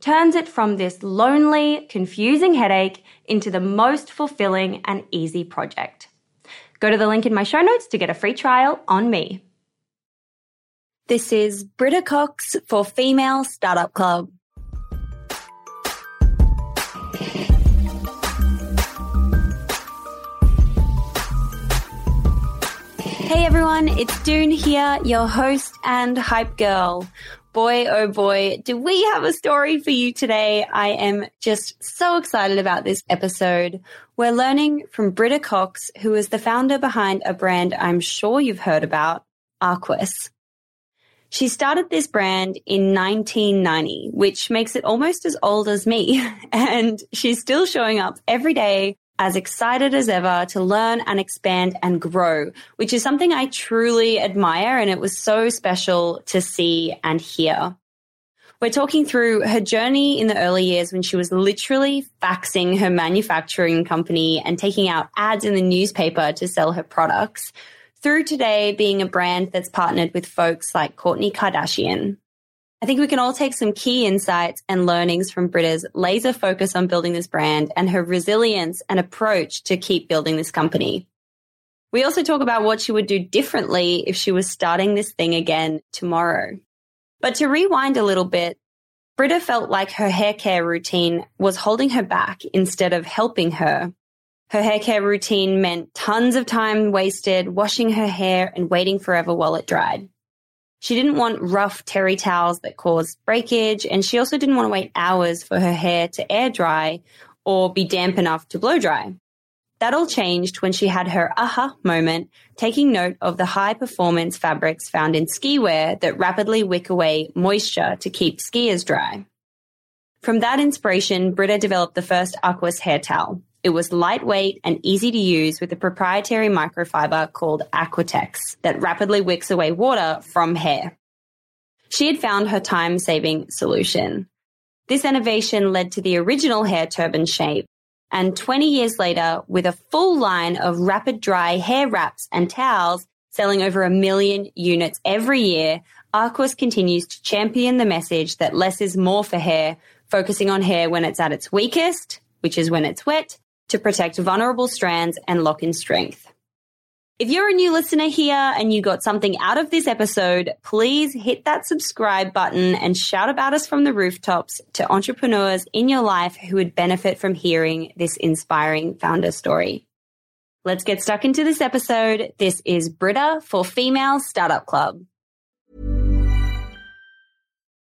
turns it from this lonely, confusing headache into the most fulfilling and easy project. Go to the link in my show notes to get a free trial on me. This is Britta Cox for Female Startup Club. Hey everyone, it's Doone here, your host and hype girl. Boy, oh boy, do we have a story for you today. I am just so excited about this episode. We're learning from Britta Cox, who is the founder behind a brand I'm sure you've heard about, Aquis. She started this brand in 1990, which makes it almost as old as me. And she's still showing up every day as excited as ever to learn and expand and grow, which is something I truly admire. And it was so special to see and hear. We're talking through her journey in the early years when she was literally faxing her manufacturing company and taking out ads in the newspaper to sell her products, through today being a brand that's partnered with folks like Kourtney Kardashian. I think we can all take some key insights and learnings from Britta's laser focus on building this brand and her resilience and approach to keep building this company. We also talk about what she would do differently if she was starting this thing again tomorrow. But to rewind a little bit, Britta felt like her hair care routine was holding her back instead of helping her. Her hair care routine meant tons of time wasted washing her hair and waiting forever while it dried. She didn't want rough terry towels that caused breakage, and she also didn't want to wait hours for her hair to air dry or be damp enough to blow dry. That all changed when she had her aha moment, taking note of the high performance fabrics found in ski wear that rapidly wick away moisture to keep skiers dry. From that inspiration, Britta developed the first Aquis hair towel, it was lightweight and easy to use with a proprietary microfiber called Aquitex that rapidly wicks away water from hair. She had found her time saving solution. This innovation led to the original hair turban shape. And 20 years later, with a full line of rapid dry hair wraps and towels selling over a million units every year, Aquis continues to champion the message that less is more for hair, focusing on hair when it's at its weakest, which is when it's wet, to protect vulnerable strands and lock in strength. If you're a new listener here and you got something out of this episode, please hit that subscribe button and shout about us from the rooftops to entrepreneurs in your life who would benefit from hearing this inspiring founder story. Let's get stuck into this episode. This is Britta for Female Startup Club.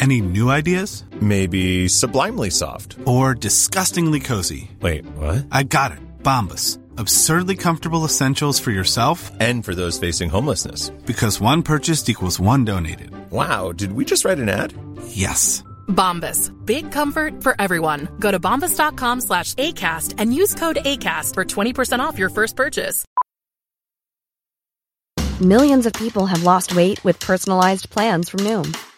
Any new ideas? Maybe sublimely soft. Or disgustingly cozy. Wait, what? I got it. Bombas. Absurdly comfortable essentials for yourself And for those facing homelessness. because one purchased equals one donated. Wow, did we just write an ad? Yes. Bombas. Big comfort for everyone. Go to bombas.com slash ACAST and use code ACAST for 20% off your first purchase. Millions of people have lost weight with personalized plans from Noom,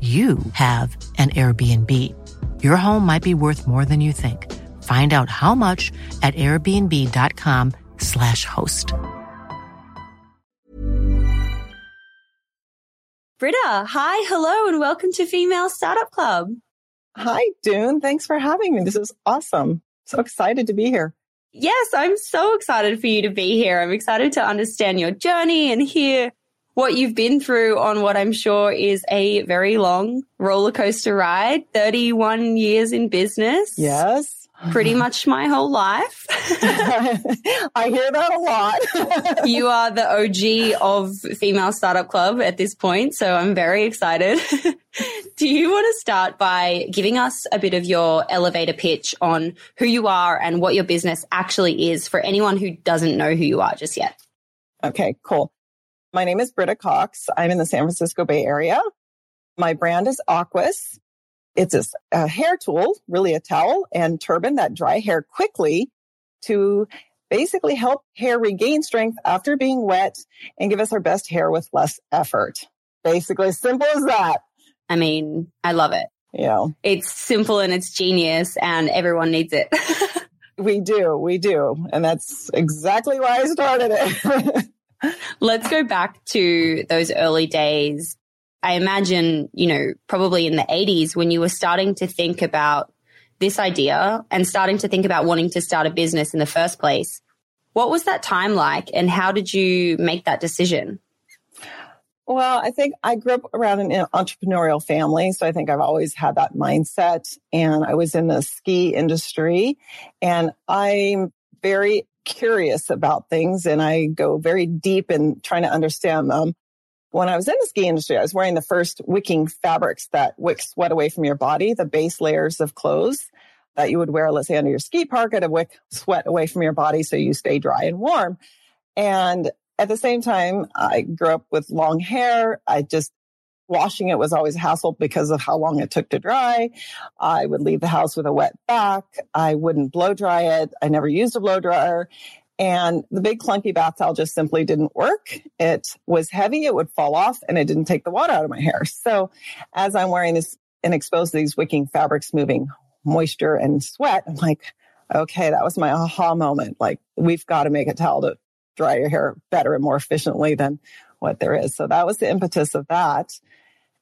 you have an Airbnb. Your home might be worth more than you think. Find out how much at airbnb.com/slash host. Britta, hi, hello, and welcome to Female Startup Club. Hi, Doone. Thanks for having me. This is awesome. So excited to be here. Yes, I'm so excited for you to be here. I'm excited to understand your journey and hear what you've been through on what I'm sure is a very long roller coaster ride. 31 years in business. Yes. Pretty much my whole life. I hear that a lot. you are the OG of Female Startup Club at this point, so I'm very excited. Do you want to start by giving us a bit of your elevator pitch on who you are and what your business actually is for anyone who doesn't know who you are just yet? okay, cool. My name is Britta Cox. I'm in the San Francisco Bay Area. My brand is Aquis. It's a, a hair tool, really a towel and turban that dry hair quickly to basically help hair regain strength after being wet and give us our best hair with less effort. Basically, simple as that. I mean, I love it. Yeah. It's simple and it's genius and everyone needs it. we do, we do. And that's exactly why I started it. Let's go back to those early days. I imagine, you know, probably in the 80s when you were starting to think about this idea and starting to think about wanting to start a business in the first place. What was that time like and how did you make that decision? Well, I think I grew up around an entrepreneurial family. So I think I've always had that mindset. And I was in the ski industry and I'm very curious about things and I go very deep in trying to understand them. When I was in the ski industry, I was wearing the first wicking fabrics that wick sweat away from your body, the base layers of clothes that you would wear, let's say under your ski parka to wick sweat away from your body so you stay dry and warm. And at the same time, I grew up with long hair. I just washing it was always a hassle because of how long it took to dry. I would leave the house with a wet back. I wouldn't blow dry it. I never used a blow dryer. And the big clunky bath towel just simply didn't work. It was heavy. It would fall off and it didn't take the water out of my hair. So as I'm wearing this and exposed to these wicking fabrics moving moisture and sweat, I'm like, okay, that was my aha moment. Like we've got to make a towel to dry your hair better and more efficiently than what there is. So that was the impetus of that.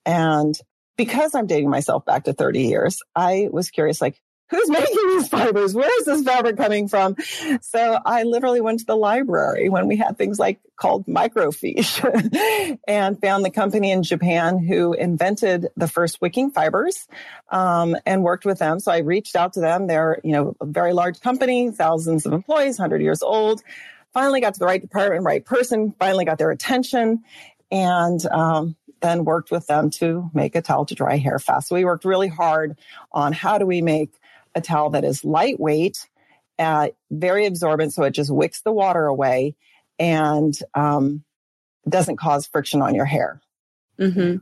And because I'm dating myself back to 30 years, I was curious, like, who's making these fibers? Where is this fabric coming from? So I literally went to the library when we had things like called microfiche and found the company in Japan who invented the first wicking fibers um, and worked with them. So I reached out to them. They're, you know, a very large company, thousands of employees, 100 years old. Finally got to the right department, right person, finally got their attention and um, then worked with them to make a towel to dry hair fast. So we worked really hard on how do we make a towel that is lightweight, uh, very absorbent, so it just wicks the water away and um, doesn't cause friction on your hair. Mm-hmm.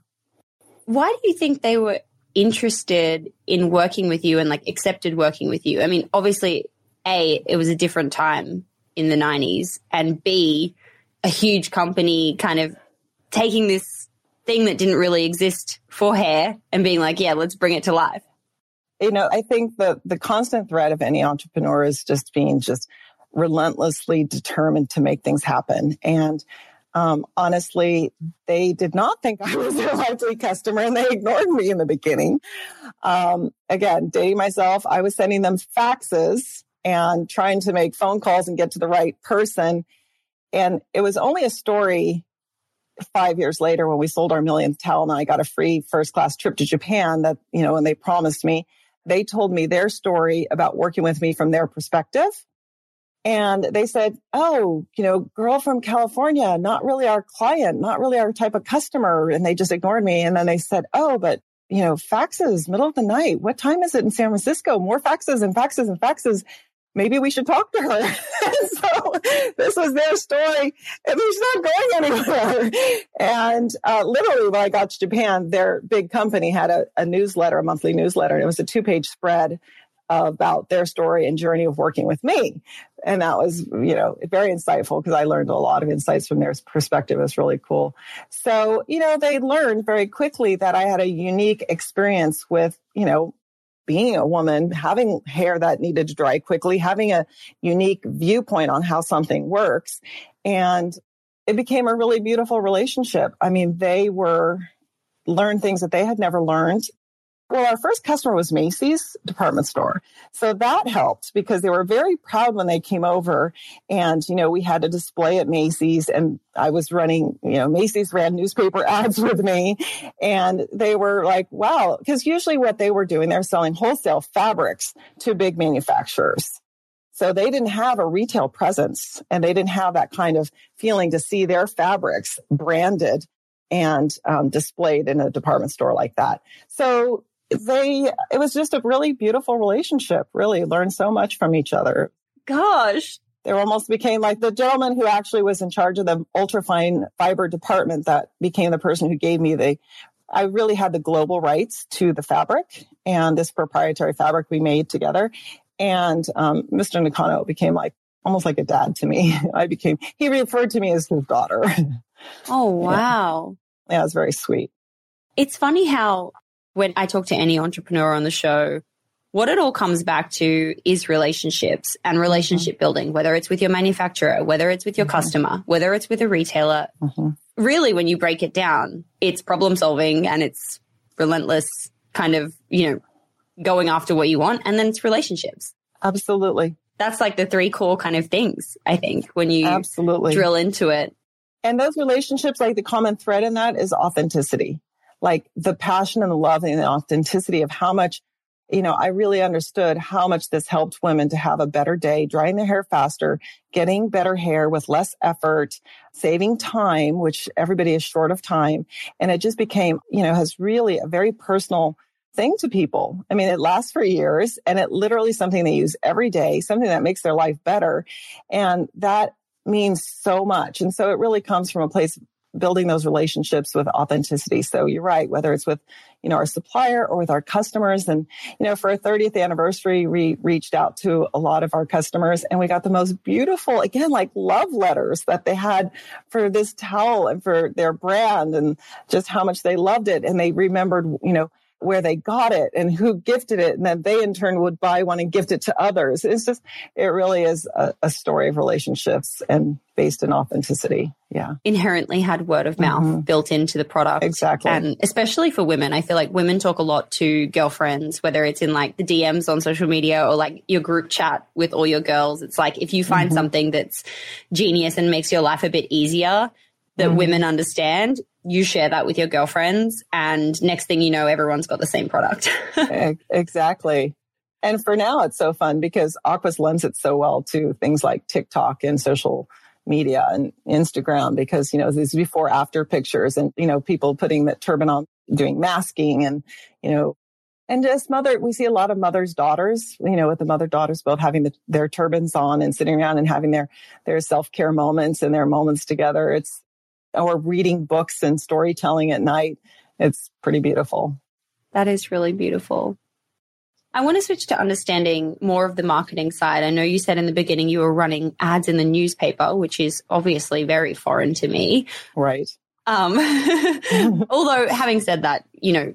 Why do you think they were interested in working with you and like accepted working with you? I mean, obviously, A, it was a different time in the 90s, and B, a huge company kind of taking this thing that didn't really exist for hair and being like, yeah, let's bring it to life you know, I think the the constant threat of any entrepreneur is just being just relentlessly determined to make things happen. And um, honestly, they did not think I was their likely customer and they ignored me in the beginning. Um, again, dating myself, I was sending them faxes and trying to make phone calls and get to the right person. And it was only a story five years later when we sold our millionth towel and I got a free first class trip to Japan that, you know, and they promised me they told me their story about working with me from their perspective. And they said, Oh, you know, girl from California, not really our client, not really our type of customer. And they just ignored me. And then they said, Oh, but you know, faxes, middle of the night. What time is it in San Francisco? More faxes and faxes and faxes maybe we should talk to her. so this was their story and she's not going anywhere. And uh, literally when I got to Japan, their big company had a, a newsletter, a monthly newsletter, and it was a two page spread about their story and journey of working with me. And that was, you know, very insightful because I learned a lot of insights from their perspective. It was really cool. So, you know, they learned very quickly that I had a unique experience with, you know, being a woman, having hair that needed to dry quickly, having a unique viewpoint on how something works. And it became a really beautiful relationship. I mean, they were learned things that they had never learned. Well, our first customer was Macy's department store. So that helped because they were very proud when they came over and, you know, we had a display at Macy's and I was running, you know, Macy's ran newspaper ads with me and they were like, wow, because usually what they were doing, they're selling wholesale fabrics to big manufacturers. So they didn't have a retail presence and they didn't have that kind of feeling to see their fabrics branded and um, displayed in a department store like that. So they, it was just a really beautiful relationship, really learned so much from each other. Gosh. They almost became like the gentleman who actually was in charge of the ultrafine fiber department that became the person who gave me the I really had the global rights to the fabric and this proprietary fabric we made together. And um, Mr. Nakano became like almost like a dad to me. I became, he referred to me as his daughter. Oh, wow. Yeah, yeah it was very sweet. It's funny how when I talk to any entrepreneur on the show, what it all comes back to is relationships and relationship mm-hmm. building, whether it's with your manufacturer, whether it's with your mm-hmm. customer, whether it's with a retailer. Mm-hmm. Really, when you break it down, it's problem solving and it's relentless kind of, you know, going after what you want. And then it's relationships. Absolutely. That's like the three core kind of things, I think, when you Absolutely. drill into it. And those relationships, like the common thread in that is authenticity like the passion and the love and the authenticity of how much, you know, I really understood how much this helped women to have a better day, drying their hair faster, getting better hair with less effort, saving time, which everybody is short of time. And it just became, you know, has really a very personal thing to people. I mean, it lasts for years and it literally something they use every day, something that makes their life better. And that means so much. And so it really comes from a place building those relationships with authenticity. So you're right, whether it's with, you know, our supplier or with our customers. And, you know, for our 30th anniversary, we reached out to a lot of our customers and we got the most beautiful, again, like love letters that they had for this towel and for their brand and just how much they loved it. And they remembered, you know, where they got it and who gifted it. And then they in turn would buy one and gift it to others. It's just, it really is a, a story of relationships and based in authenticity. Yeah. Inherently had word of mouth mm-hmm. built into the product. Exactly. And especially for women, I feel like women talk a lot to girlfriends, whether it's in like the DMs on social media or like your group chat with all your girls. It's like if you find mm-hmm. something that's genius and makes your life a bit easier, that mm-hmm. women understand, you share that with your girlfriends. And next thing you know, everyone's got the same product. exactly. And for now, it's so fun because Aquis lends it so well to things like TikTok and social media and Instagram because, you know, these before after pictures and, you know, people putting the turban on, doing masking and, you know, and just mother, we see a lot of mothers' daughters, you know, with the mother daughters both having the, their turbans on and sitting around and having their, their self care moments and their moments together. It's, or reading books and storytelling at night. It's pretty beautiful. That is really beautiful. I want to switch to understanding more of the marketing side. I know you said in the beginning you were running ads in the newspaper, which is obviously very foreign to me. Right. Um, although having said that, you know,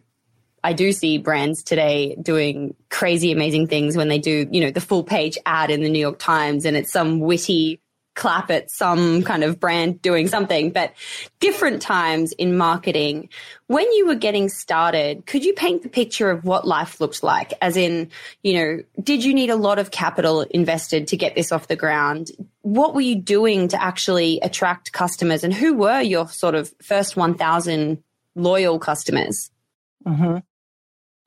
I do see brands today doing crazy, amazing things when they do, you know, the full page ad in the New York Times and it's some witty clap at some kind of brand doing something, but different times in marketing. When you were getting started, could you paint the picture of what life looked like? As in, you know, did you need a lot of capital invested to get this off the ground? What were you doing to actually attract customers and who were your sort of first 1000 loyal customers? Mm-hmm.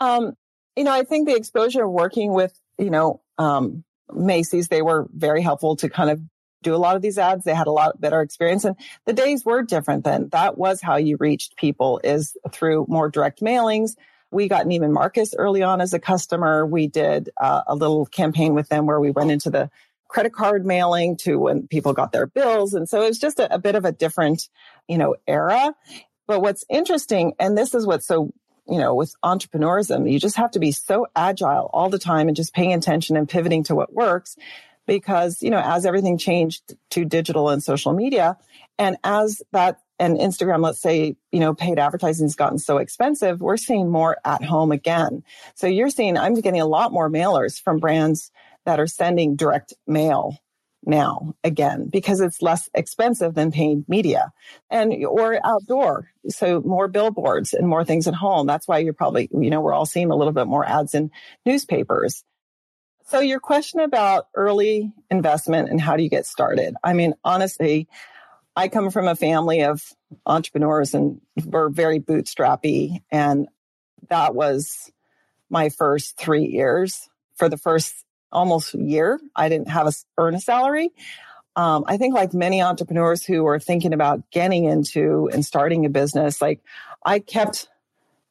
Um, you know, I think the exposure working with, you know, um, Macy's, they were very helpful to kind of do a lot of these ads. They had a lot better experience and the days were different then. That was how you reached people is through more direct mailings. We got Neiman Marcus early on as a customer. We did uh, a little campaign with them where we went into the credit card mailing to when people got their bills. And so it was just a, a bit of a different, you know, era. But what's interesting, and this is what's so you know, with entrepreneurism, you just have to be so agile all the time and just paying attention and pivoting to what works because, you know, as everything changed to digital and social media and as that and Instagram, let's say, you know, paid advertising has gotten so expensive, we're seeing more at home again. So you're seeing, I'm getting a lot more mailers from brands that are sending direct mail now again because it's less expensive than paid media. And or outdoor so more billboards and more things at home. That's why you're probably you know we're all seeing a little bit more ads in newspapers so your question about early investment and how do you get started? I mean, honestly, I come from a family of entrepreneurs and we're very bootstrappy. And that was my first three years. For the first almost year, I didn't have a earn a salary. Um, I think like many entrepreneurs who are thinking about getting into and starting a business, like I kept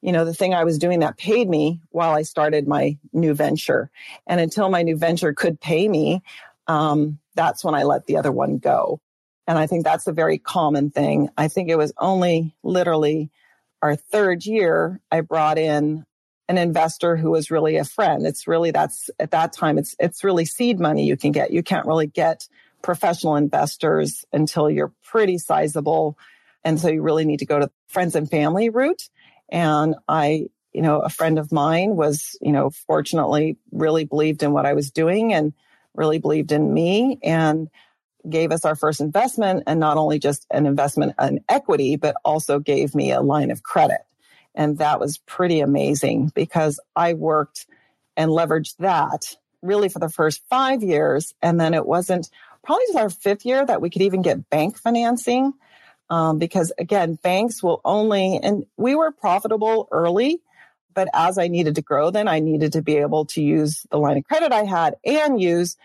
you know, the thing I was doing that paid me while I started my new venture. And until my new venture could pay me, um, that's when I let the other one go. And I think that's a very common thing. I think it was only literally our third year I brought in an investor who was really a friend. It's really that's at that time it's it's really seed money you can get. You can't really get professional investors until you're pretty sizable. And so you really need to go to friends and family route. And I, you know, a friend of mine was, you know, fortunately really believed in what I was doing and really believed in me and gave us our first investment and not only just an investment in equity, but also gave me a line of credit. And that was pretty amazing because I worked and leveraged that really for the first five years. And then it wasn't probably just our fifth year that we could even get bank financing um, because again, banks will only, and we were profitable early, but as I needed to grow, then I needed to be able to use the line of credit I had and use,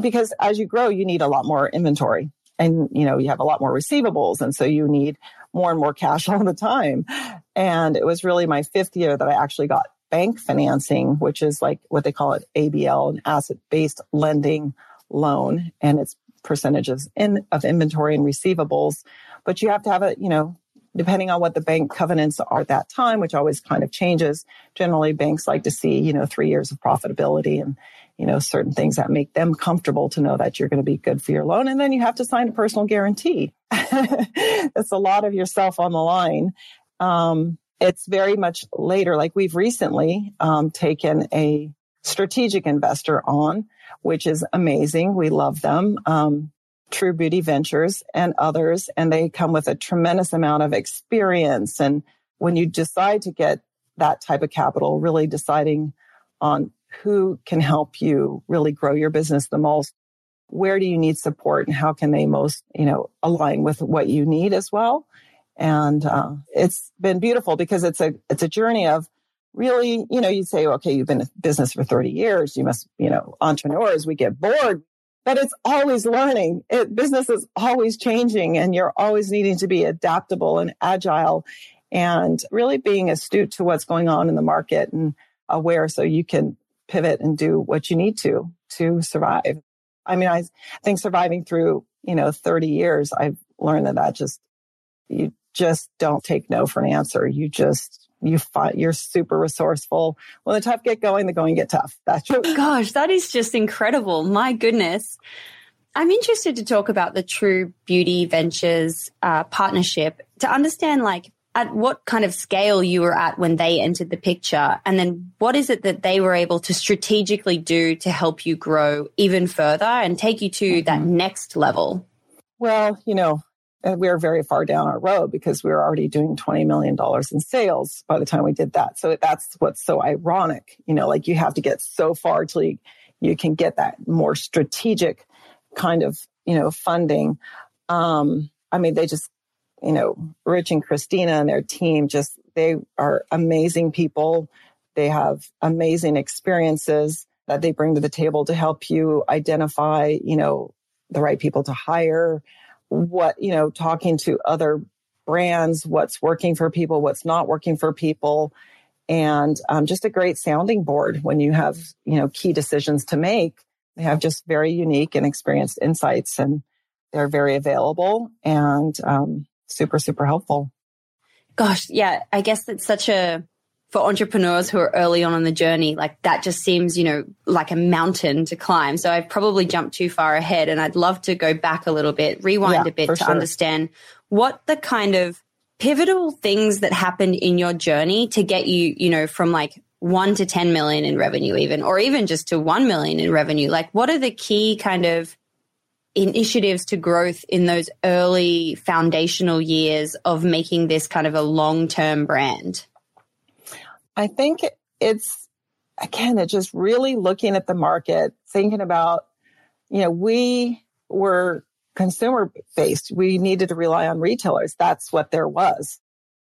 because as you grow, you need a lot more inventory and, you know, you have a lot more receivables. And so you need more and more cash all the time. And it was really my fifth year that I actually got bank financing, which is like what they call it ABL, an asset based lending loan. And it's percentages in, of inventory and receivables but you have to have a, you know, depending on what the bank covenants are at that time, which always kind of changes. Generally, banks like to see, you know, three years of profitability and, you know, certain things that make them comfortable to know that you're going to be good for your loan. And then you have to sign a personal guarantee. That's a lot of yourself on the line. Um, it's very much later. Like we've recently um, taken a strategic investor on, which is amazing. We love them. Um, True Beauty Ventures and others, and they come with a tremendous amount of experience. And when you decide to get that type of capital, really deciding on who can help you really grow your business the most, where do you need support, and how can they most, you know, align with what you need as well. And uh, it's been beautiful because it's a it's a journey of really, you know, you say, okay, you've been in business for 30 years. You must, you know, entrepreneurs, we get bored, but it's always learning. It, business is always changing and you're always needing to be adaptable and agile and really being astute to what's going on in the market and aware so you can pivot and do what you need to to survive. I mean, I think surviving through, you know, 30 years, I've learned that that just, you just don't take no for an answer. You just you find you're super resourceful. When the tough get going, the going get tough. That's true. Gosh, that is just incredible. My goodness. I'm interested to talk about the True Beauty Ventures uh, partnership to understand like at what kind of scale you were at when they entered the picture and then what is it that they were able to strategically do to help you grow even further and take you to mm-hmm. that next level well you know and we were very far down our road because we were already doing $20 million in sales by the time we did that. So that's what's so ironic. You know, like you have to get so far till you, you can get that more strategic kind of, you know, funding. Um, I mean, they just, you know, Rich and Christina and their team just, they are amazing people. They have amazing experiences that they bring to the table to help you identify, you know, the right people to hire, what, you know, talking to other brands, what's working for people, what's not working for people, and um, just a great sounding board when you have, you know, key decisions to make. They have just very unique and experienced insights, and they're very available and um, super, super helpful. Gosh, yeah, I guess it's such a for entrepreneurs who are early on in the journey, like that just seems, you know, like a mountain to climb. So I've probably jumped too far ahead and I'd love to go back a little bit, rewind yeah, a bit to sure. understand what the kind of pivotal things that happened in your journey to get you, you know, from like one to 10 million in revenue even, or even just to 1 million in revenue. Like what are the key kind of initiatives to growth in those early foundational years of making this kind of a long-term brand? I think it's, again, it's just really looking at the market, thinking about, you know, we were consumer based. We needed to rely on retailers. That's what there was.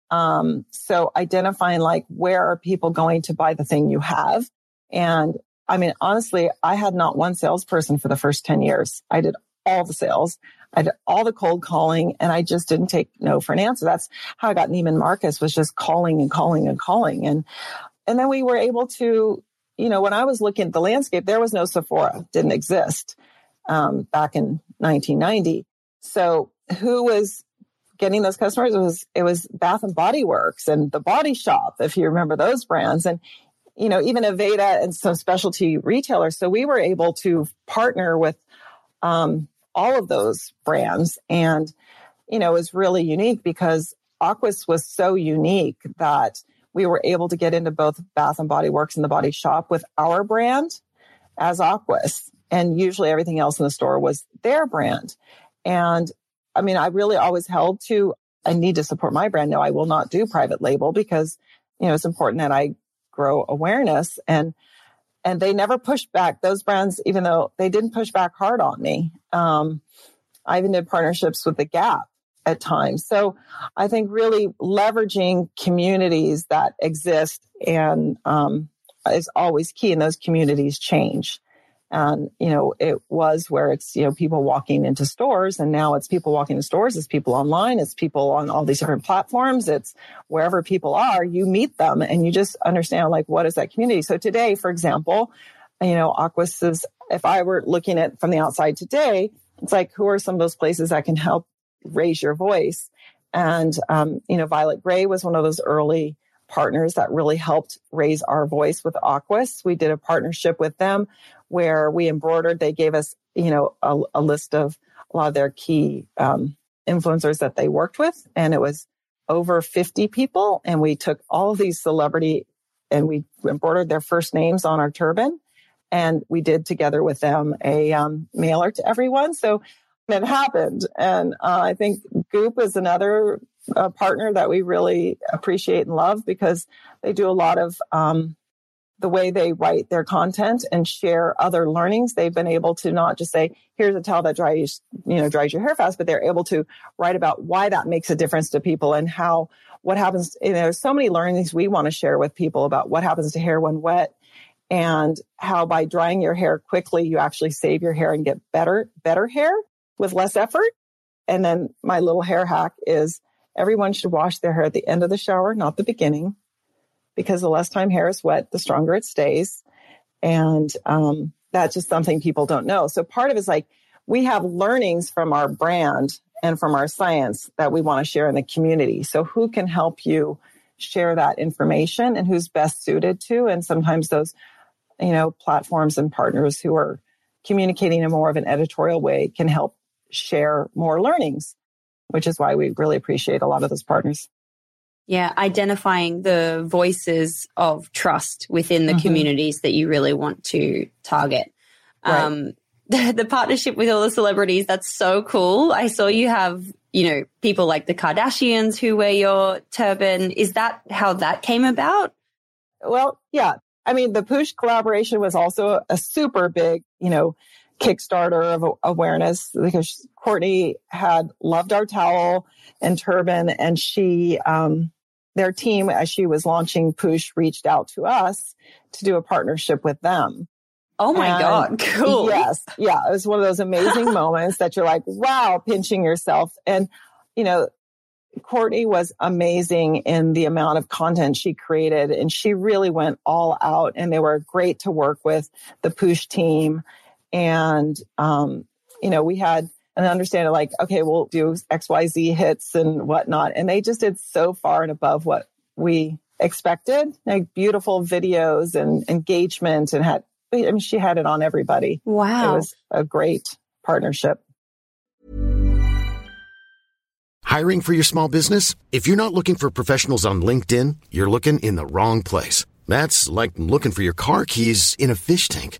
Um, so identifying like, where are people going to buy the thing you have? And I mean, honestly, I had not one salesperson for the first 10 years. I did all the sales. I did all the cold calling and I just didn't take no for an answer. That's how I got Neiman Marcus was just calling and calling and calling. And, and then we were able to, you know, when I was looking at the landscape, there was no Sephora, didn't exist, um, back in 1990. So who was getting those customers? It was, it was Bath and Body Works and the Body Shop, if you remember those brands. And, you know, even Aveda and some specialty retailers. So we were able to partner with, um, all of those brands. And, you know, it was really unique because Aquis was so unique that we were able to get into both Bath and Body Works and the Body Shop with our brand as Aquis. And usually everything else in the store was their brand. And I mean, I really always held to, I need to support my brand. No, I will not do private label because, you know, it's important that I grow awareness. And and they never pushed back those brands, even though they didn't push back hard on me. Um, I even did partnerships with the Gap at times. So I think really leveraging communities that exist and um, is always key, and those communities change. And, you know, it was where it's, you know, people walking into stores and now it's people walking to stores. It's people online. It's people on all these different platforms. It's wherever people are, you meet them and you just understand like, what is that community? So today, for example, you know, Aquis is, if I were looking at from the outside today, it's like, who are some of those places that can help raise your voice? And, um, you know, Violet Grey was one of those early partners that really helped raise our voice with Aquis. We did a partnership with them where we embroidered. They gave us, you know, a, a list of a lot of their key um, influencers that they worked with, and it was over 50 people and we took all of these celebrity and we embroidered their first names on our turban. And we did together with them a um, mailer to everyone. So it happened. And uh, I think Goop is another uh, partner that we really appreciate and love because they do a lot of um, the way they write their content and share other learnings. They've been able to not just say, here's a towel that dries, you know, dries your hair fast, but they're able to write about why that makes a difference to people and how, what happens. You know, there's so many learnings we want to share with people about what happens to hair when wet and how by drying your hair quickly, you actually save your hair and get better, better hair with less effort. And then my little hair hack is everyone should wash their hair at the end of the shower, not the beginning because the less time hair is wet, the stronger it stays. And um, that's just something people don't know. So part of it is like we have learnings from our brand and from our science that we want to share in the community. So who can help you share that information and who's best suited to? And sometimes those, you know, platforms and partners who are communicating in more of an editorial way can help share more learnings, which is why we really appreciate a lot of those partners. Yeah, identifying the voices of trust within the mm-hmm. communities that you really want to target. Right. Um, the, the partnership with all the celebrities, that's so cool. I saw you have, you know, people like the Kardashians who wear your turban. Is that how that came about? Well, yeah. I mean, the Poosh collaboration was also a super big, you know, Kickstarter of awareness because Kourtney had loved our towel and turban and she, um, their team, as she was launching Poosh, reached out to us to do a partnership with them. Oh my and God, cool. Yes. Yeah. It was one of those amazing moments that you're like, wow, pinching yourself. And, you know, Kourtney was amazing in the amount of content she created and she really went all out and they were great to work with the Poosh team. And, um, you know, we had an understanding like, okay, we'll do XYZ hits and whatnot. And they just did so far and above what we expected, like beautiful videos and engagement and had, I mean, she had it on everybody. Wow. It was a great partnership. Hiring for your small business? If you're not looking for professionals on LinkedIn, you're looking in the wrong place. That's like looking for your car keys in a fish tank.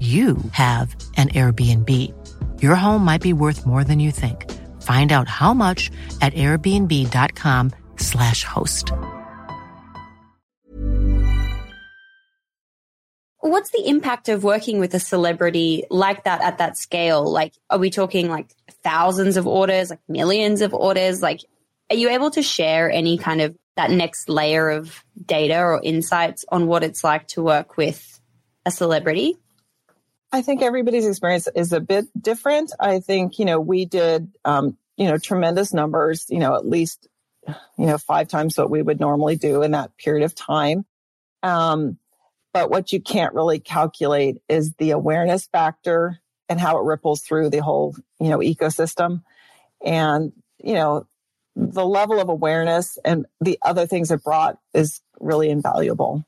you have an Airbnb. Your home might be worth more than you think. Find out how much at airbnb.com/slash host. What's the impact of working with a celebrity like that at that scale? Like, are we talking like thousands of orders, like millions of orders? Like, are you able to share any kind of that next layer of data or insights on what it's like to work with a celebrity? I think everybody's experience is a bit different. I think, you know, we did, um, you know, tremendous numbers, you know, at least, you know, five times what we would normally do in that period of time. Um, but what you can't really calculate is the awareness factor and how it ripples through the whole, you know, ecosystem. And, you know, the level of awareness and the other things it brought is really invaluable.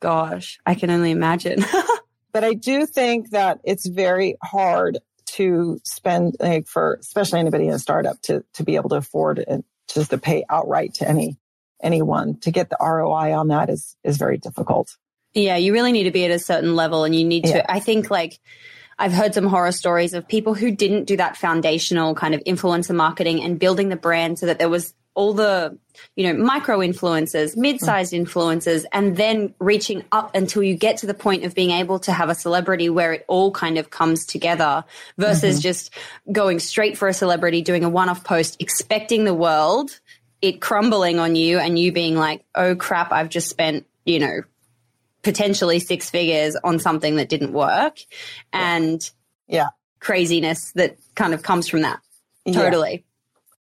Gosh, I can only imagine. but I do think that it's very hard to spend like for especially anybody in a startup to to be able to afford and just to pay outright to any anyone to get the ROI on that is is very difficult. Yeah, you really need to be at a certain level and you need to, yeah. I think like, I've heard some horror stories of people who didn't do that foundational kind of influencer marketing and building the brand so that there was all the, you know, micro influencers, mid-sized mm. influencers, and then reaching up until you get to the point of being able to have a celebrity where it all kind of comes together versus mm-hmm. just going straight for a celebrity, doing a one-off post, expecting the world, it crumbling on you and you being like, oh crap, I've just spent, you know, potentially six figures on something that didn't work and yeah craziness that kind of comes from that totally yeah.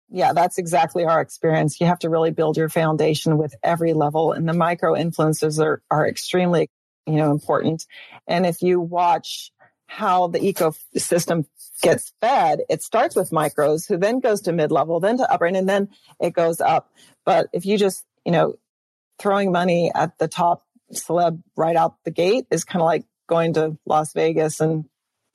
Yeah that's exactly our experience. You have to really build your foundation with every level and the micro influencers are are extremely you know important. And if you watch how the ecosystem gets fed it starts with micros who then goes to mid-level then to upper end, and then it goes up. But if you just you know throwing money at the top celeb right out the gate is kind of like going to Las Vegas and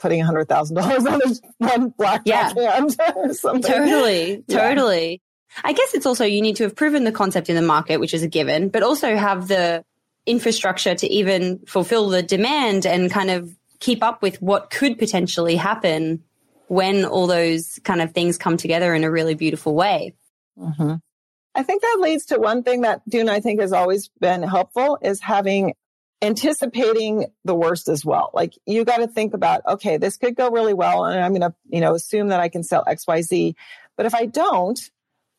putting a hundred thousand dollars on one blackjack yeah. hand or something. Totally, yeah. totally. I guess it's also you need to have proven the concept in the market, which is a given, but also have the infrastructure to even fulfill the demand and kind of keep up with what could potentially happen when all those kind of things come together in a really beautiful way. Mm-hmm. I think that leads to one thing that Doone, I think has always been helpful is having anticipating the worst as well. Like you got to think about, okay, this could go really well. And I'm going to, you know, assume that I can sell X, Y, Z. But if I don't,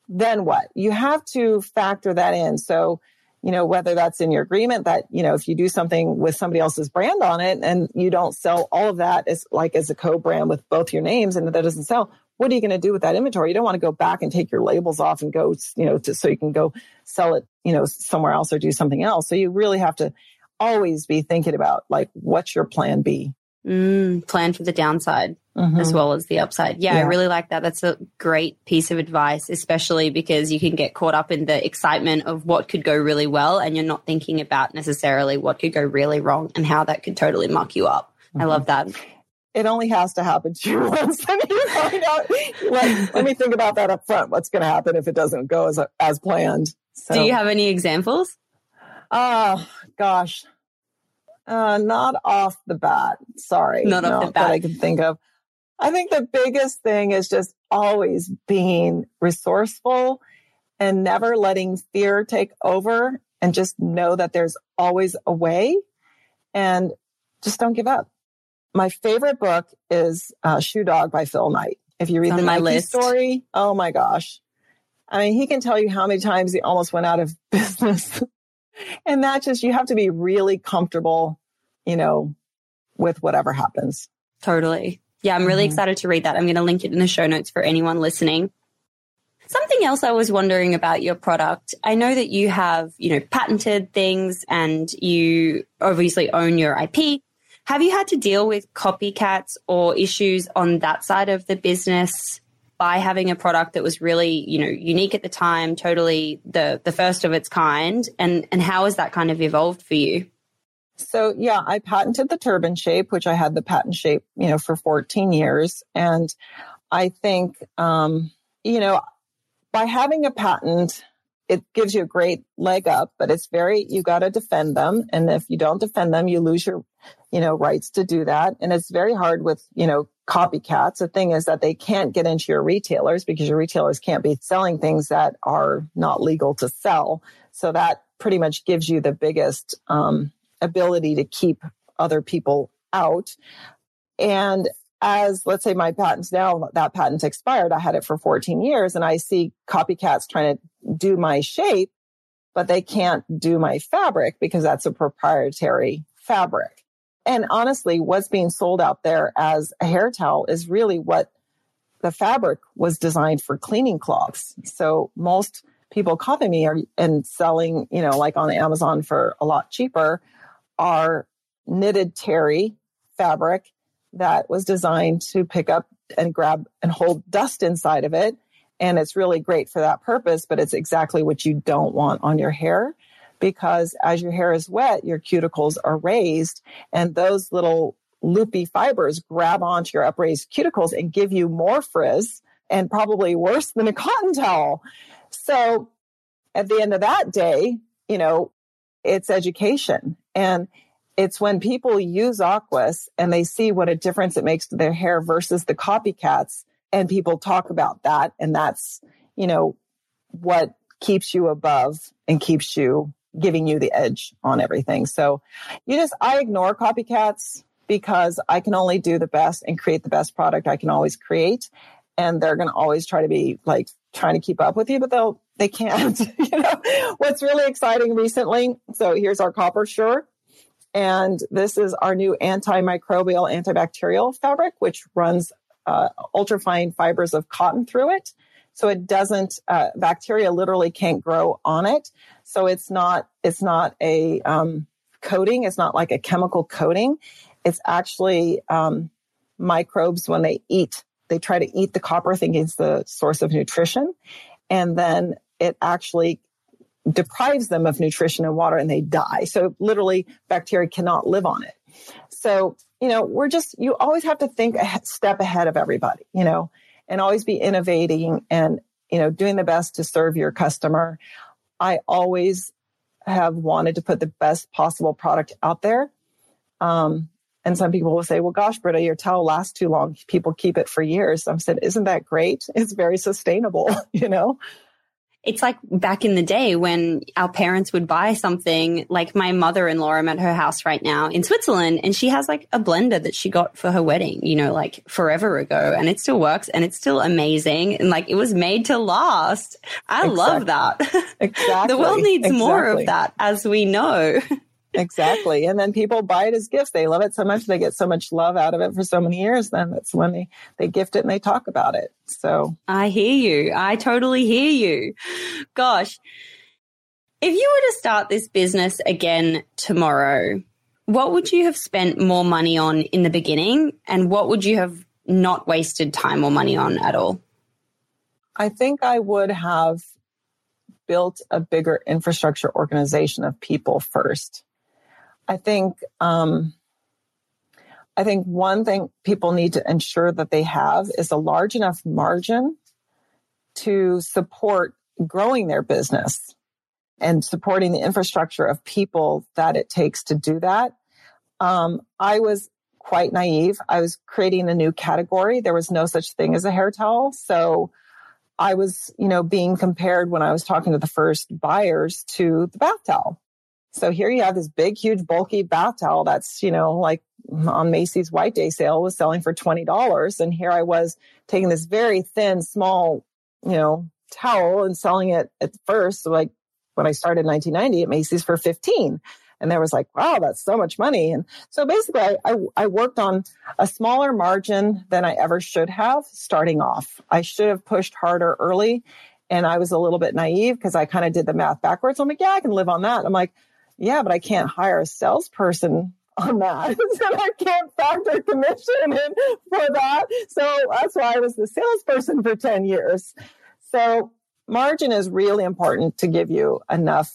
then what? You have to factor that in. So, you know, whether that's in your agreement that, you know, if you do something with somebody else's brand on it and you don't sell all of that as like as a co-brand with both your names and that doesn't sell, what are you going to do with that inventory? You don't want to go back and take your labels off and go, you know, to, so you can go sell it, you know, somewhere else or do something else. So you really have to always be thinking about like, what's your plan B? Mm, plan for the downside mm-hmm. as well as the upside. Yeah, yeah, I really like that. That's a great piece of advice, especially because you can get caught up in the excitement of what could go really well and you're not thinking about necessarily what could go really wrong and how that could totally muck you up. Mm-hmm. I love that it only has to happen to you once and you find out let, let me think about that up front what's going to happen if it doesn't go as as planned so, do you have any examples oh gosh uh not off the bat sorry not off the bat that i can think of i think the biggest thing is just always being resourceful and never letting fear take over and just know that there's always a way and just don't give up my favorite book is uh, Shoe Dog by Phil Knight. If you read the Nike list. story, oh my gosh. I mean, he can tell you how many times he almost went out of business. And that just, you have to be really comfortable, you know, with whatever happens. Totally. Yeah, I'm really mm-hmm. excited to read that. I'm going to link it in the show notes for anyone listening. Something else I was wondering about your product. I know that you have, you know, patented things and you obviously own your IP. Have you had to deal with copycats or issues on that side of the business by having a product that was really, you know, unique at the time, totally the the first of its kind? And and how has that kind of evolved for you? So yeah, I patented the turban shape, which I had the patent shape, you know, for 14 years. And I think, um, you know, by having a patent, it gives you a great leg up, but it's very, you got to defend them. And if you don't defend them, you lose your, you know, rights to do that. And it's very hard with, you know, copycats. The thing is that they can't get into your retailers because your retailers can't be selling things that are not legal to sell. So that pretty much gives you the biggest um, ability to keep other people out. And as let's say my patents now, that patent expired. I had it for 14 years and I see copycats trying to do my shape, but they can't do my fabric because that's a proprietary fabric. And honestly, what's being sold out there as a hair towel is really what the fabric was designed for cleaning cloths. So most people copy me are, and selling, you know, like on Amazon for a lot cheaper are knitted terry fabric that was designed to pick up and grab and hold dust inside of it. And it's really great for that purpose, but it's exactly what you don't want on your hair because as your hair is wet, your cuticles are raised and those little loopy fibers grab onto your upraised cuticles and give you more frizz and probably worse than a cotton towel. So at the end of that day, you know, it's education. And it's when people use Aquis and they see what a difference it makes to their hair versus the copycats and people talk about that. And that's, you know, what keeps you above and keeps you giving you the edge on everything. So you just, I ignore copycats because I can only do the best and create the best product I can always create. And they're going to always try to be like trying to keep up with you, but they'll, they can't. you know, what's really exciting recently. So here's our copper shirt. And this is our new antimicrobial, antibacterial fabric, which runs uh, ultrafine fibers of cotton through it. So it doesn't, uh, bacteria literally can't grow on it. So it's not, it's not a um, coating. It's not like a chemical coating. It's actually um, microbes when they eat. They try to eat the copper thinking it's the source of nutrition. And then it actually deprives them of nutrition and water and they die. So literally bacteria cannot live on it. So, you know, we're just, you always have to think a step ahead of everybody, you know, and always be innovating and, you know, doing the best to serve your customer. I always have wanted to put the best possible product out there. Um, and some people will say, well, gosh, Britta, your towel lasts too long. People keep it for years. I'm said, isn't that great? It's very sustainable, you know? It's like back in the day when our parents would buy something like my mother-in-law I'm at her house right now in Switzerland and she has like a blender that she got for her wedding, you know, like forever ago and it still works and it's still amazing and like it was made to last. I exactly. love that. Exactly. the world needs exactly. more of that as we know. exactly. And then people buy it as gifts. They love it so much. They get so much love out of it for so many years. Then that's when they, they gift it and they talk about it. So I hear you. I totally hear you. Gosh, if you were to start this business again tomorrow, what would you have spent more money on in the beginning? And what would you have not wasted time or money on at all? I think I would have built a bigger infrastructure organization of people first. I think um, I think one thing people need to ensure that they have is a large enough margin to support growing their business and supporting the infrastructure of people that it takes to do that. Um, I was quite naive. I was creating a new category. There was no such thing as a hair towel. So I was, you know, being compared when I was talking to the first buyers to the bath towel. So here you have this big, huge, bulky bath towel that's, you know, like on Macy's White Day sale was selling for $20. And here I was taking this very thin, small, you know, towel and selling it at first, like when I started in 1990 at Macy's for 15. And there was like, wow, that's so much money. And so basically I, I, I worked on a smaller margin than I ever should have starting off. I should have pushed harder early. And I was a little bit naive because I kind of did the math backwards. I'm like, yeah, I can live on that. I'm like, yeah, but I can't hire a salesperson on that. so I can't factor commission in for that. So that's why I was the salesperson for 10 years. So margin is really important to give you enough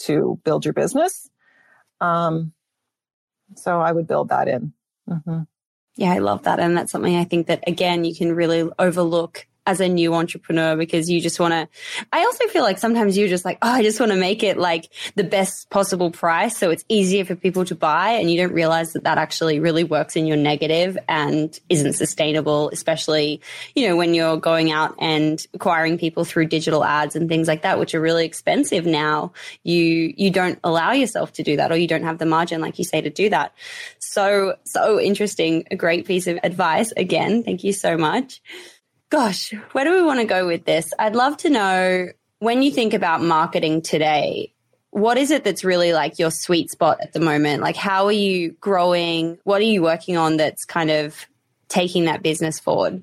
to build your business. Um, so I would build that in. Mm-hmm. Yeah, I love that. And that's something I think that, again, you can really overlook as a new entrepreneur because you just want to, I also feel like sometimes you're just like, oh, I just want to make it like the best possible price. So it's easier for people to buy. And you don't realize that that actually really works in your negative and isn't sustainable, especially, you know, when you're going out and acquiring people through digital ads and things like that, which are really expensive now. You, you don't allow yourself to do that or you don't have the margin, like you say, to do that. So, so interesting. A great piece of advice. Again, thank you so much. Gosh, where do we want to go with this? I'd love to know when you think about marketing today, what is it that's really like your sweet spot at the moment? Like, how are you growing? What are you working on that's kind of taking that business forward?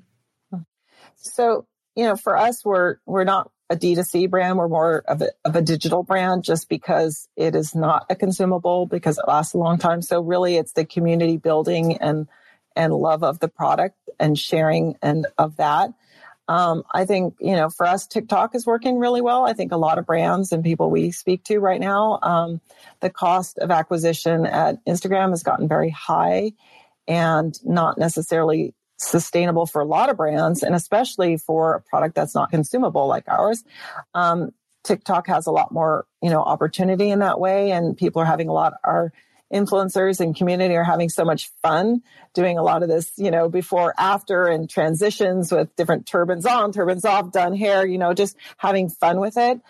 So, you know, for us, we're, we're not a D2C brand. We're more of a, of a digital brand just because it is not a consumable because it lasts a long time. So really it's the community building and, and love of the product and sharing and of that. Um, I think, you know, for us, TikTok is working really well. I think a lot of brands and people we speak to right now, um, the cost of acquisition at Instagram has gotten very high and not necessarily sustainable for a lot of brands and especially for a product that's not consumable like ours. Um, TikTok has a lot more, you know, opportunity in that way and people are having a lot, our influencers and community are having so much fun doing a lot of this, you know, before, after and transitions with different turbans on, turbans off, done hair, you know, just having fun with it.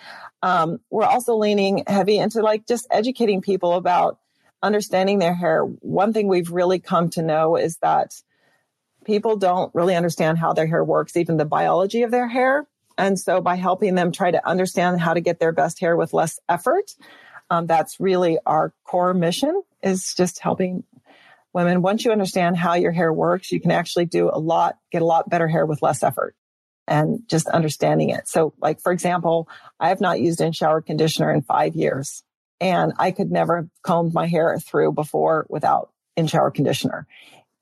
Um, we're also leaning heavy into like just educating people about understanding their hair. One thing we've really come to know is that people don't really understand how their hair works, even the biology of their hair. And so by helping them try to understand how to get their best hair with less effort, um, that's really our core mission is just helping women. Once you understand how your hair works, you can actually do a lot, get a lot better hair with less effort and just understanding it. So like, for example, I have not used in shower conditioner in five years and I could never have combed my hair through before without in shower conditioner.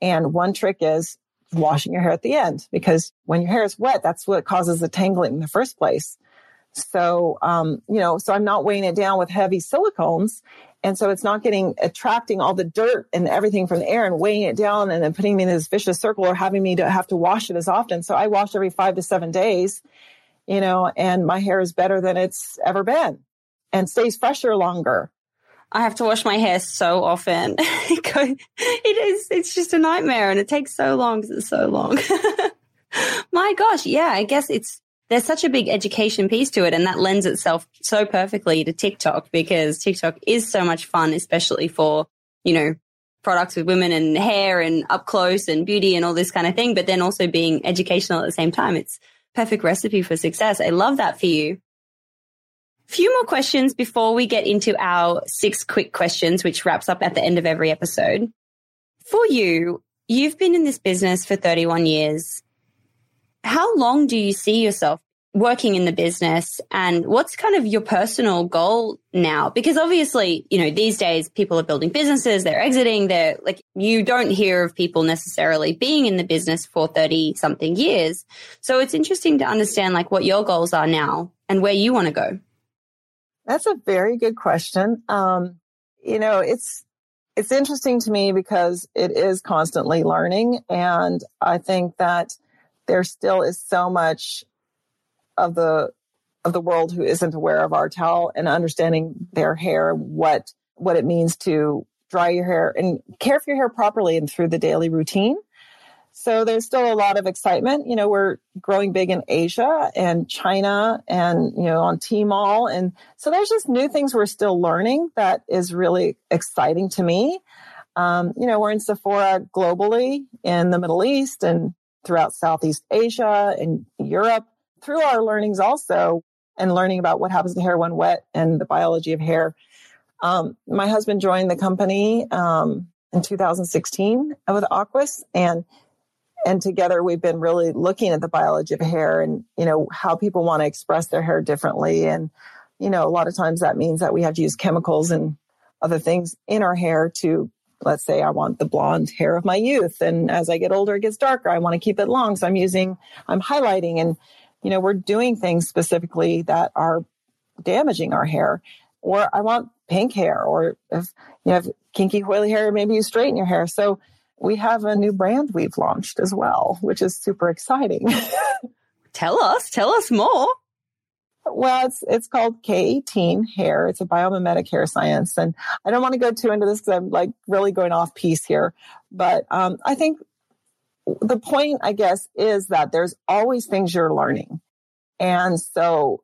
And one trick is washing your hair at the end because when your hair is wet, that's what causes the tangling in the first place. So, um, you know, so I'm not weighing it down with heavy silicones. And so it's not getting attracting all the dirt and everything from the air and weighing it down and then putting me in this vicious circle or having me to have to wash it as often. So I wash every five to seven days, you know, and my hair is better than it's ever been and stays fresher longer. I have to wash my hair so often. it is, it's just a nightmare and it takes so long because it's so long. my gosh. Yeah. I guess it's, there's such a big education piece to it and that lends itself so perfectly to TikTok because TikTok is so much fun, especially for, you know, products with women and hair and up close and beauty and all this kind of thing, but then also being educational at the same time. It's perfect recipe for success. I love that for you few more questions before we get into our six quick questions, which wraps up at the end of every episode. For you, you've been in this business for 31 years. How long do you see yourself working in the business and what's kind of your personal goal now? Because obviously, you know, these days people are building businesses, they're exiting, they're like, you don't hear of people necessarily being in the business for 30 something years. So it's interesting to understand like what your goals are now and where you want to go. That's a very good question. Um, you know, it's, it's interesting to me because it is constantly learning. And I think that there still is so much of the, of the world who isn't aware of our towel and understanding their hair, what, what it means to dry your hair and care for your hair properly and through the daily routine. So there's still a lot of excitement. You know, we're growing big in Asia and China and, you know, on Tmall. And so there's just new things we're still learning that is really exciting to me. Um, you know, we're in Sephora globally in the Middle East and throughout Southeast Asia and Europe through our learnings also and learning about what happens to hair when wet and the biology of hair. Um, my husband joined the company, um, in 2016 with Aquis and and together we've been really looking at the biology of hair and you know how people want to express their hair differently and you know a lot of times that means that we have to use chemicals and other things in our hair to let's say i want the blonde hair of my youth and as i get older it gets darker i want to keep it long so i'm using i'm highlighting and you know we're doing things specifically that are damaging our hair or i want pink hair or if you have kinky coily hair maybe you straighten your hair so we have a new brand we've launched as well, which is super exciting. tell us, tell us more. Well, it's it's called K18 hair. It's a biomimetic hair science, and I don't want to go too into this because I'm like really going off piece here. But um, I think the point, I guess, is that there's always things you're learning, and so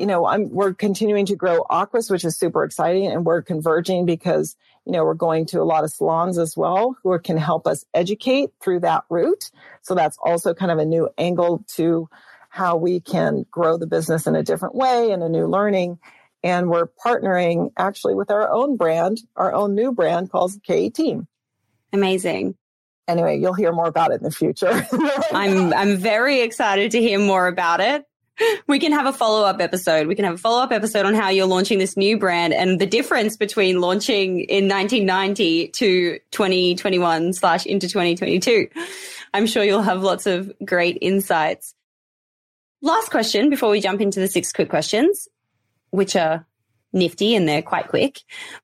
you know, I'm we're continuing to grow Aquis, which is super exciting, and we're converging because you know we're going to a lot of salons as well who can help us educate through that route. So that's also kind of a new angle to how we can grow the business in a different way and a new learning. And we're partnering actually with our own brand, our own new brand called K18. Amazing. Anyway, you'll hear more about it in the future. I'm I'm very excited to hear more about it. We can have a follow up episode. We can have a follow up episode on how you're launching this new brand and the difference between launching in 1990 to 2021 slash into 2022. I'm sure you'll have lots of great insights. Last question before we jump into the six quick questions, which are nifty and they're quite quick.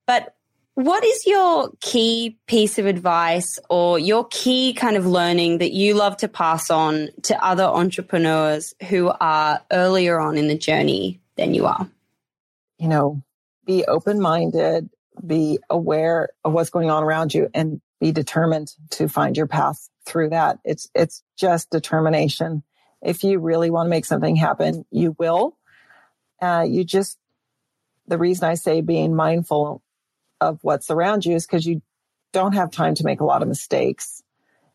But what is your key piece of advice or your key kind of learning that you love to pass on to other entrepreneurs who are earlier on in the journey than you are? You know, be open minded, be aware of what's going on around you and be determined to find your path through that. It's, it's just determination if you really want to make something happen, you will. Uh, you just, the reason I say being mindful of what's around you is because you don't have time to make a lot of mistakes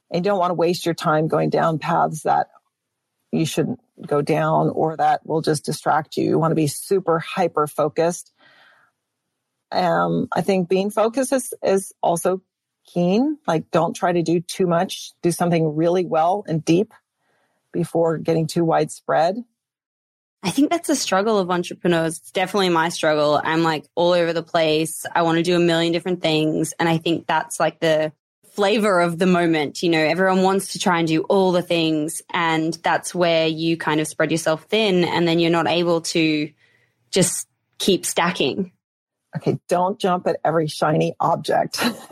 and you don't want to waste your time going down paths that you shouldn't go down or that will just distract you. You want to be super hyper focused. Um, I think being focused is, is also keen. Like don't try to do too much. Do something really well and deep before getting too widespread. I think that's a struggle of entrepreneurs. It's definitely my struggle. I'm like all over the place. I want to do a million different things. And I think that's like the flavor of the moment. You know, everyone wants to try and do all the things. And that's where you kind of spread yourself thin and then you're not able to just keep stacking. Okay. Don't jump at every shiny object.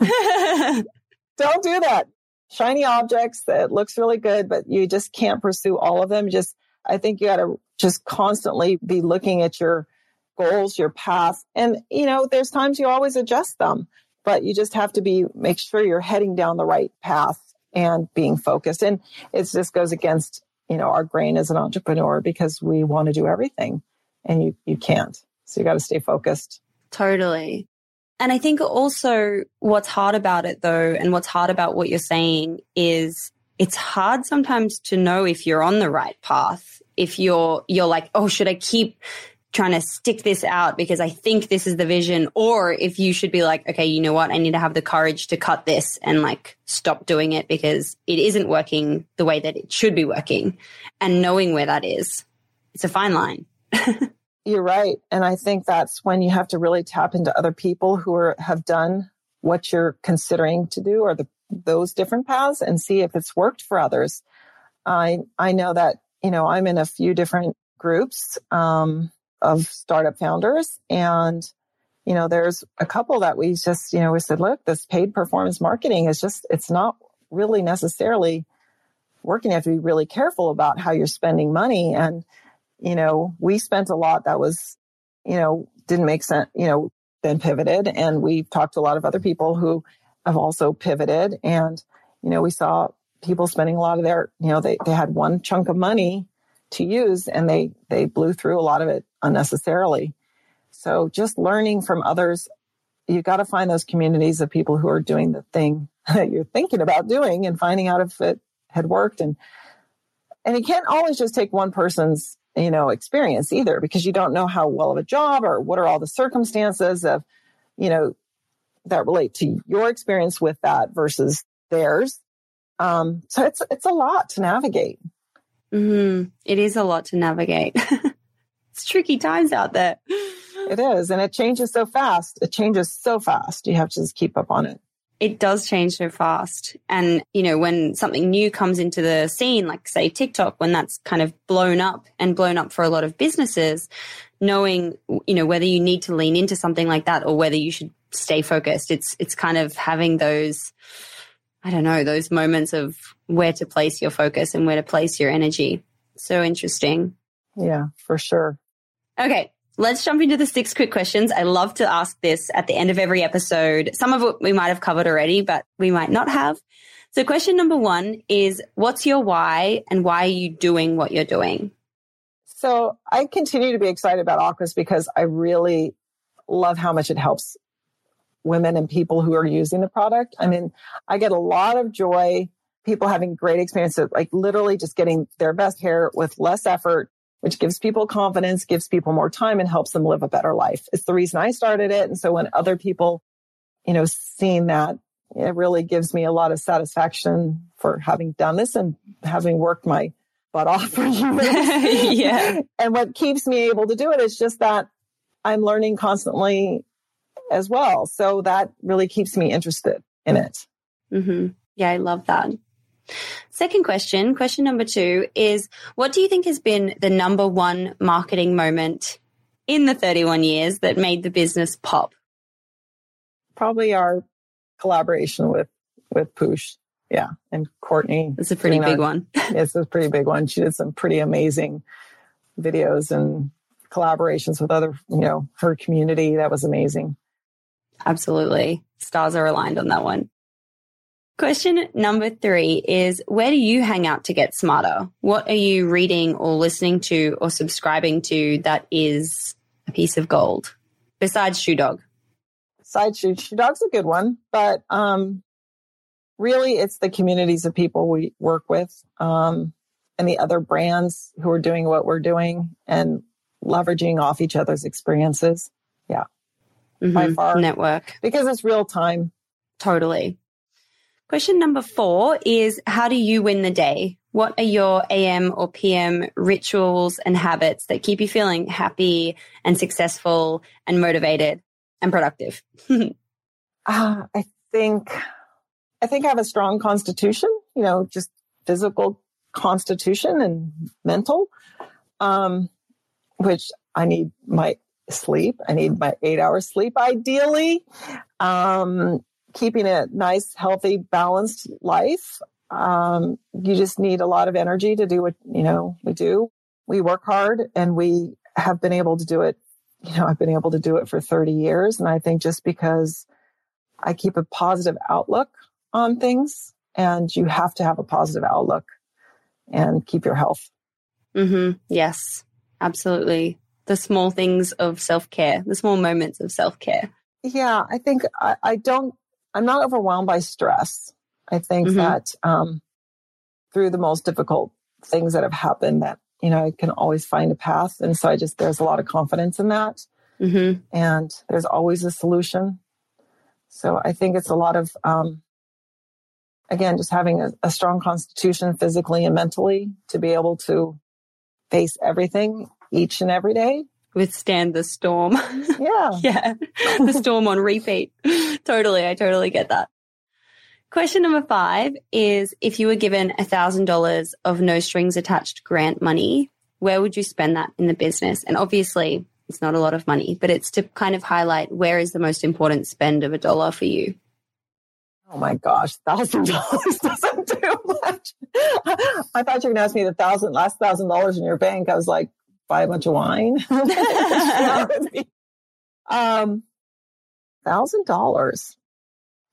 don't do that shiny objects that looks really good, but you just can't pursue all of them. Just, I think you got to just constantly be looking at your goals, your path. And, you know, there's times you always adjust them, but you just have to be, make sure you're heading down the right path and being focused. And it just goes against, you know, our grain as an entrepreneur because we want to do everything and you, you can't. So you got to stay focused. Totally. And I think also what's hard about it though, and what's hard about what you're saying is it's hard sometimes to know if you're on the right path. If you're, you're like, oh, should I keep trying to stick this out because I think this is the vision? Or if you should be like, okay, you know what? I need to have the courage to cut this and like stop doing it because it isn't working the way that it should be working. And knowing where that is, it's a fine line. You're right. And I think that's when you have to really tap into other people who are, have done what you're considering to do or the, those different paths and see if it's worked for others. I, I know that, you know, I'm in a few different groups, um, of startup founders and, you know, there's a couple that we just, you know, we said, look, this paid performance marketing is just, it's not really necessarily working. You have to be really careful about how you're spending money and, you know, we spent a lot that was, you know, didn't make sense, you know, then pivoted. And we talked to a lot of other people who have also pivoted. And, you know, we saw people spending a lot of their, you know, they, they had one chunk of money to use and they, they blew through a lot of it unnecessarily. So just learning from others, you got to find those communities of people who are doing the thing that you're thinking about doing and finding out if it had worked. And, and you can't always just take one person's you know, experience either because you don't know how well of a job or what are all the circumstances of, you know, that relate to your experience with that versus theirs. Um, so it's, it's a lot to navigate. Mm-hmm. It is a lot to navigate. it's tricky times out there. It is. And it changes so fast. It changes so fast. You have to just keep up on it it does change so fast. And, you know, when something new comes into the scene, like say TikTok, when that's kind of blown up and blown up for a lot of businesses, knowing, you know, whether you need to lean into something like that or whether you should stay focused, it's, it's kind of having those, I don't know, those moments of where to place your focus and where to place your energy. So interesting. Yeah, for sure. Okay. Let's jump into the six quick questions. I love to ask this at the end of every episode. Some of it we might have covered already, but we might not have. So question number one is what's your why and why are you doing what you're doing? So I continue to be excited about Aquis because I really love how much it helps women and people who are using the product. I mean, I get a lot of joy, people having great experiences, like literally just getting their best hair with less effort, which gives people confidence, gives people more time and helps them live a better life. It's the reason I started it. And so when other people, you know, seeing that, it really gives me a lot of satisfaction for having done this and having worked my butt off for years. yeah. And what keeps me able to do it is just that I'm learning constantly as well. So that really keeps me interested in it. Mm-hmm. Yeah, I love that. Second question, question number two is what do you think has been the number one marketing moment in the 31 years that made the business pop? Probably our collaboration with, with Poosh. Yeah. And Kourtney. It's a pretty big our, one. it's a pretty big one. She did some pretty amazing videos and collaborations with other, you know, her community. That was amazing. Absolutely. Stars are aligned on that one. Question number three is where do you hang out to get smarter? What are you reading or listening to or subscribing to that is a piece of gold besides Shoe Dog? Besides Shoe, Shoe Dog's a good one, but um, really it's the communities of people we work with um, and the other brands who are doing what we're doing and leveraging off each other's experiences. Yeah mm-hmm. by far. Network. Because it's real time. Totally. Question number four is How do you win the day? What are your AM or PM rituals and habits that keep you feeling happy and successful and motivated and productive? uh, I think, I think I have a strong constitution, you know, just physical constitution and mental, um, which I need my sleep. I need my eight hours sleep ideally. Um, keeping a nice, healthy, balanced life. Um, you just need a lot of energy to do what, you know, we do. We work hard and we have been able to do it. You know, I've been able to do it for 30 years. And I think just because I keep a positive outlook on things and you have to have a positive outlook and keep your health. Mm-hmm. Yes, absolutely the small things of self care, the small moments of self care? Yeah, I think I, I, don't, I'm not overwhelmed by stress. I think mm-hmm. that um, through the most difficult things that have happened, that, you know, I can always find a path. And so I just, there's a lot of confidence in that. Mm-hmm. And there's always a solution. So I think it's a lot of, um, again, just having a, a strong constitution physically and mentally to be able to face everything each and every day. Withstand the storm. Yeah. yeah. The storm on repeat. totally. I totally get that. Question number five is if you were given a thousand dollars of no strings attached grant money, where would you spend that in the business? And obviously it's not a lot of money, but it's to kind of highlight where is the most important spend of a dollar for you. Oh my gosh, thousand dollars doesn't do much. I thought you were going to ask me the thousand last thousand dollars in your bank. I was like, buy a bunch of wine. um, thousand dollars.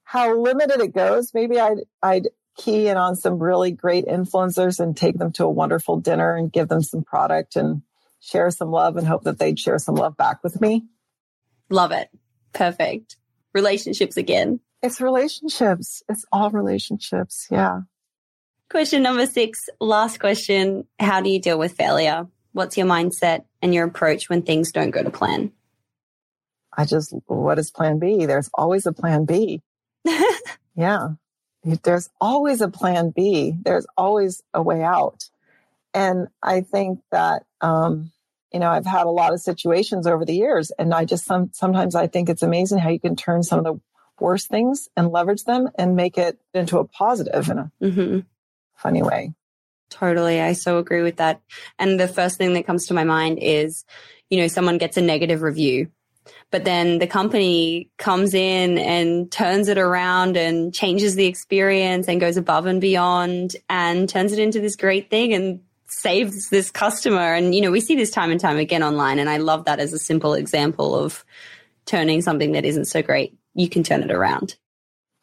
How limited it goes. Maybe I'd, I'd key in on some really great influencers and take them to a wonderful dinner and give them some product and share some love and hope that they'd share some love back with me. Love it. Perfect. Relationships again. It's relationships. It's all relationships. Yeah. Question number six, last question. How do you deal with failure? What's your mindset and your approach when things don't go to plan? I just, what is plan B? There's always a plan B. yeah. There's always a plan B. There's always a way out. And I think that, um, you know, I've had a lot of situations over the years and I just, some, sometimes I think it's amazing how you can turn some of the worst things and leverage them and make it into a positive in a mm-hmm. funny way. Totally. I so agree with that. And the first thing that comes to my mind is, you know, someone gets a negative review, but then the company comes in and turns it around and changes the experience and goes above and beyond and turns it into this great thing. And saves this customer. And, you know, we see this time and time again online. And I love that as a simple example of turning something that isn't so great. You can turn it around.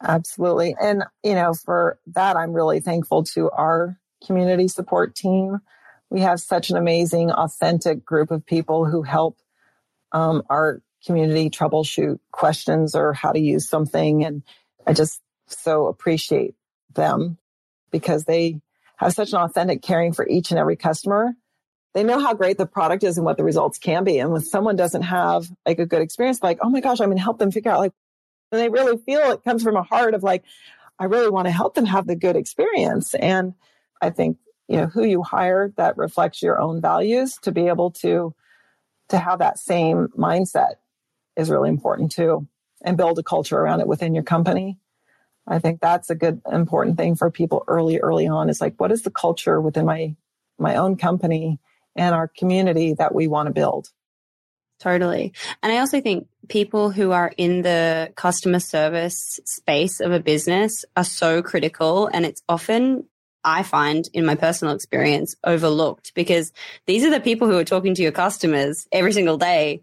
Absolutely. And, you know, for that, I'm really thankful to our community support team. We have such an amazing, authentic group of people who help um, our community troubleshoot questions or how to use something. And I just so appreciate them because they have such an authentic caring for each and every customer. They know how great the product is and what the results can be. And when someone doesn't have like a good experience, like, oh my gosh, I'm going to help them figure out like, and they really feel it comes from a heart of like, I really want to help them have the good experience. And I think, you know, who you hire that reflects your own values to be able to, to have that same mindset is really important too and build a culture around it within your company. I think that's a good important thing for people early, early on is like, what is the culture within my, my own company and our community that we want to build? Totally. And I also think people who are in the customer service space of a business are so critical. And it's often, I find in my personal experience, overlooked because these are the people who are talking to your customers every single day.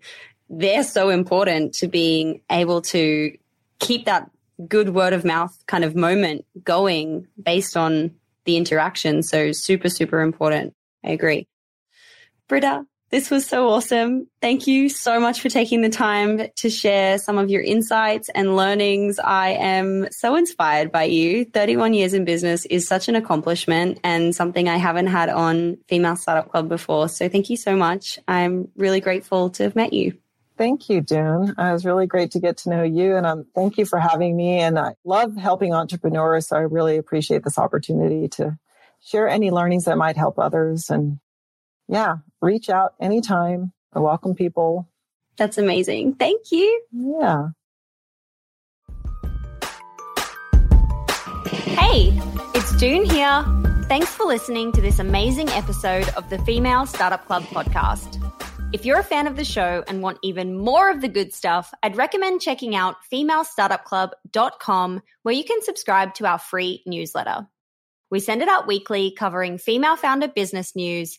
They're so important to being able to keep that good word of mouth kind of moment going based on the interaction. So super, super important. I agree. Britta, this was so awesome. Thank you so much for taking the time to share some of your insights and learnings. I am so inspired by you. 31 years in business is such an accomplishment and something I haven't had on Female Startup Club before. So thank you so much. I'm really grateful to have met you. Thank you, Doone. It was really great to get to know you. And um, thank you for having me. And I love helping entrepreneurs. So I really appreciate this opportunity to share any learnings that might help others. And yeah, reach out anytime. I welcome people. That's amazing. Thank you. Yeah. Hey, it's Doone here. Thanks for listening to this amazing episode of the Female Startup Club podcast. If you're a fan of the show and want even more of the good stuff, I'd recommend checking out femalestartupclub.com where you can subscribe to our free newsletter. We send it out weekly covering female founder business news,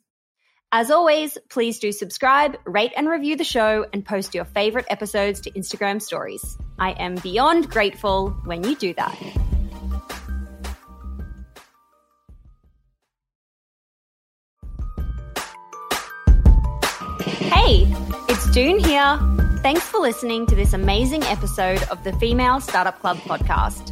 As always, please do subscribe, rate and review the show, and post your favorite episodes to Instagram stories. I am beyond grateful when you do that. Hey, it's Doone here. Thanks for listening to this amazing episode of the Female Startup Club podcast.